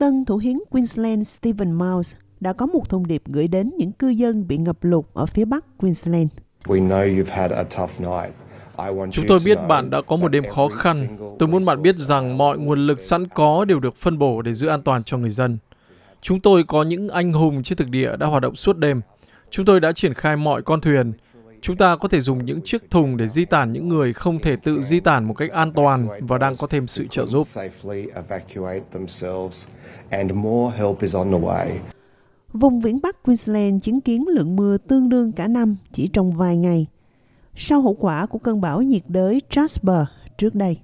tân thủ hiến Queensland Stephen Miles đã có một thông điệp gửi đến những cư dân bị ngập lụt ở phía bắc Queensland. Chúng tôi biết bạn đã có một đêm khó khăn. Tôi muốn bạn biết rằng mọi nguồn lực sẵn có đều được phân bổ để giữ an toàn cho người dân. Chúng tôi có những anh hùng trên thực địa đã hoạt động suốt đêm. Chúng tôi đã triển khai mọi con thuyền. Chúng ta có thể dùng những chiếc thùng để di tản những người không thể tự di tản một cách an toàn và đang có thêm sự trợ giúp. Vùng viễn Bắc Queensland chứng kiến lượng mưa tương đương cả năm chỉ trong vài ngày sau hậu quả của cơn bão nhiệt đới Jasper trước đây.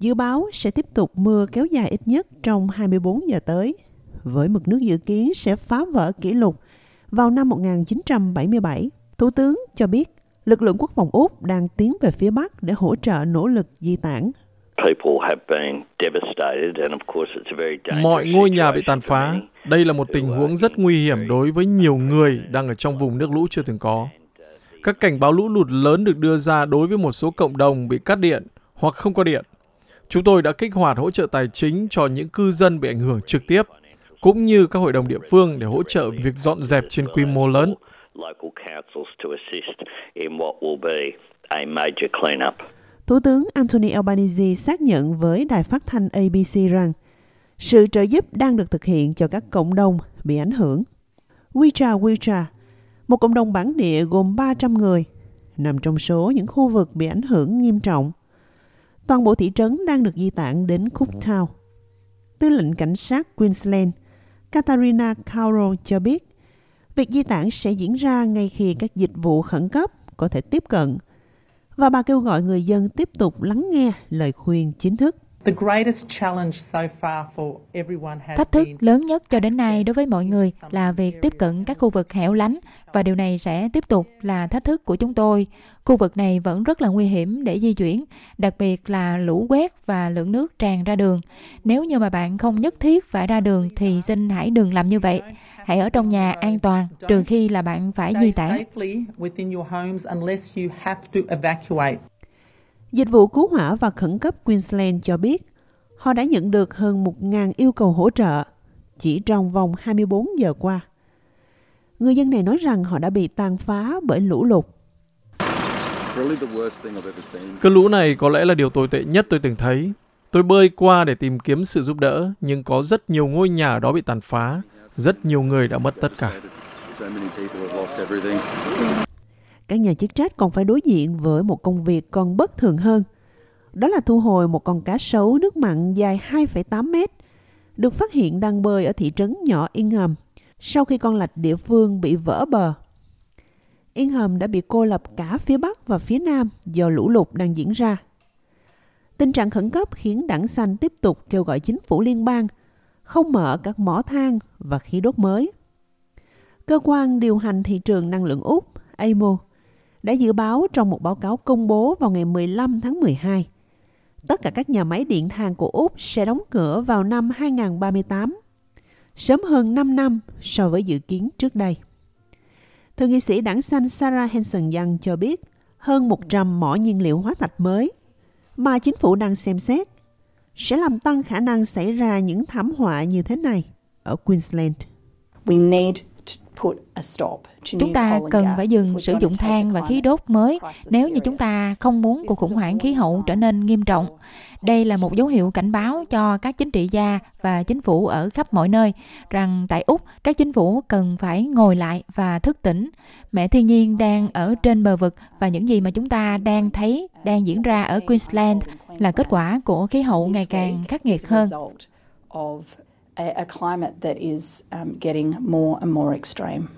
Dự báo sẽ tiếp tục mưa kéo dài ít nhất trong 24 giờ tới, với mực nước dự kiến sẽ phá vỡ kỷ lục vào năm 1977. Thủ tướng cho biết lực lượng quốc phòng Úc đang tiến về phía Bắc để hỗ trợ nỗ lực di tản. Mọi ngôi nhà bị tàn phá. Đây là một tình huống rất nguy hiểm đối với nhiều người đang ở trong vùng nước lũ chưa từng có. Các cảnh báo lũ lụt lớn được đưa ra đối với một số cộng đồng bị cắt điện hoặc không có điện. Chúng tôi đã kích hoạt hỗ trợ tài chính cho những cư dân bị ảnh hưởng trực tiếp, cũng như các hội đồng địa phương để hỗ trợ việc dọn dẹp trên quy mô lớn. Thủ tướng Anthony Albanese xác nhận với đài phát thanh ABC rằng sự trợ giúp đang được thực hiện cho các cộng đồng bị ảnh hưởng. Wicha Wicha, một cộng đồng bản địa gồm 300 người, nằm trong số những khu vực bị ảnh hưởng nghiêm trọng. Toàn bộ thị trấn đang được di tản đến Cooktown. Tư lệnh cảnh sát Queensland Katarina Cowro cho biết, việc di tản sẽ diễn ra ngay khi các dịch vụ khẩn cấp có thể tiếp cận và bà kêu gọi người dân tiếp tục lắng nghe lời khuyên chính thức. Thách thức lớn nhất cho đến nay đối với mọi người là việc tiếp cận các khu vực hẻo lánh và điều này sẽ tiếp tục là thách thức của chúng tôi. Khu vực này vẫn rất là nguy hiểm để di chuyển, đặc biệt là lũ quét và lượng nước tràn ra đường. Nếu như mà bạn không nhất thiết phải ra đường thì xin hãy đừng làm như vậy. Hãy ở trong nhà an toàn trừ khi là bạn phải di tản. Dịch vụ cứu hỏa và khẩn cấp Queensland cho biết họ đã nhận được hơn 1.000 yêu cầu hỗ trợ chỉ trong vòng 24 giờ qua. Người dân này nói rằng họ đã bị tàn phá bởi lũ lụt. Cơn lũ này có lẽ là điều tồi tệ nhất tôi từng thấy. Tôi bơi qua để tìm kiếm sự giúp đỡ, nhưng có rất nhiều ngôi nhà đó bị tàn phá. Rất nhiều người đã mất tất cả. Các nhà chức trách còn phải đối diện với một công việc còn bất thường hơn. Đó là thu hồi một con cá sấu nước mặn dài 2,8 mét, được phát hiện đang bơi ở thị trấn nhỏ Ingham sau khi con lạch địa phương bị vỡ bờ. Ingham đã bị cô lập cả phía Bắc và phía Nam do lũ lụt đang diễn ra. Tình trạng khẩn cấp khiến đảng xanh tiếp tục kêu gọi chính phủ liên bang không mở các mỏ than và khí đốt mới. Cơ quan điều hành thị trường năng lượng Úc, AMO, đã dự báo trong một báo cáo công bố vào ngày 15 tháng 12. Tất cả các nhà máy điện than của Úc sẽ đóng cửa vào năm 2038, sớm hơn 5 năm so với dự kiến trước đây. Thượng nghị sĩ đảng xanh Sarah Hanson Young cho biết hơn 100 mỏ nhiên liệu hóa thạch mới mà chính phủ đang xem xét sẽ làm tăng khả năng xảy ra những thảm họa như thế này ở Queensland. We need Chúng ta cần phải dừng sử dụng than và khí đốt mới nếu như chúng ta không muốn cuộc khủng hoảng khí hậu trở nên nghiêm trọng. Đây là một dấu hiệu cảnh báo cho các chính trị gia và chính phủ ở khắp mọi nơi rằng tại Úc, các chính phủ cần phải ngồi lại và thức tỉnh. Mẹ thiên nhiên đang ở trên bờ vực và những gì mà chúng ta đang thấy đang diễn ra ở Queensland là kết quả của khí hậu ngày càng khắc nghiệt hơn a, climate that is um, getting more and more extreme.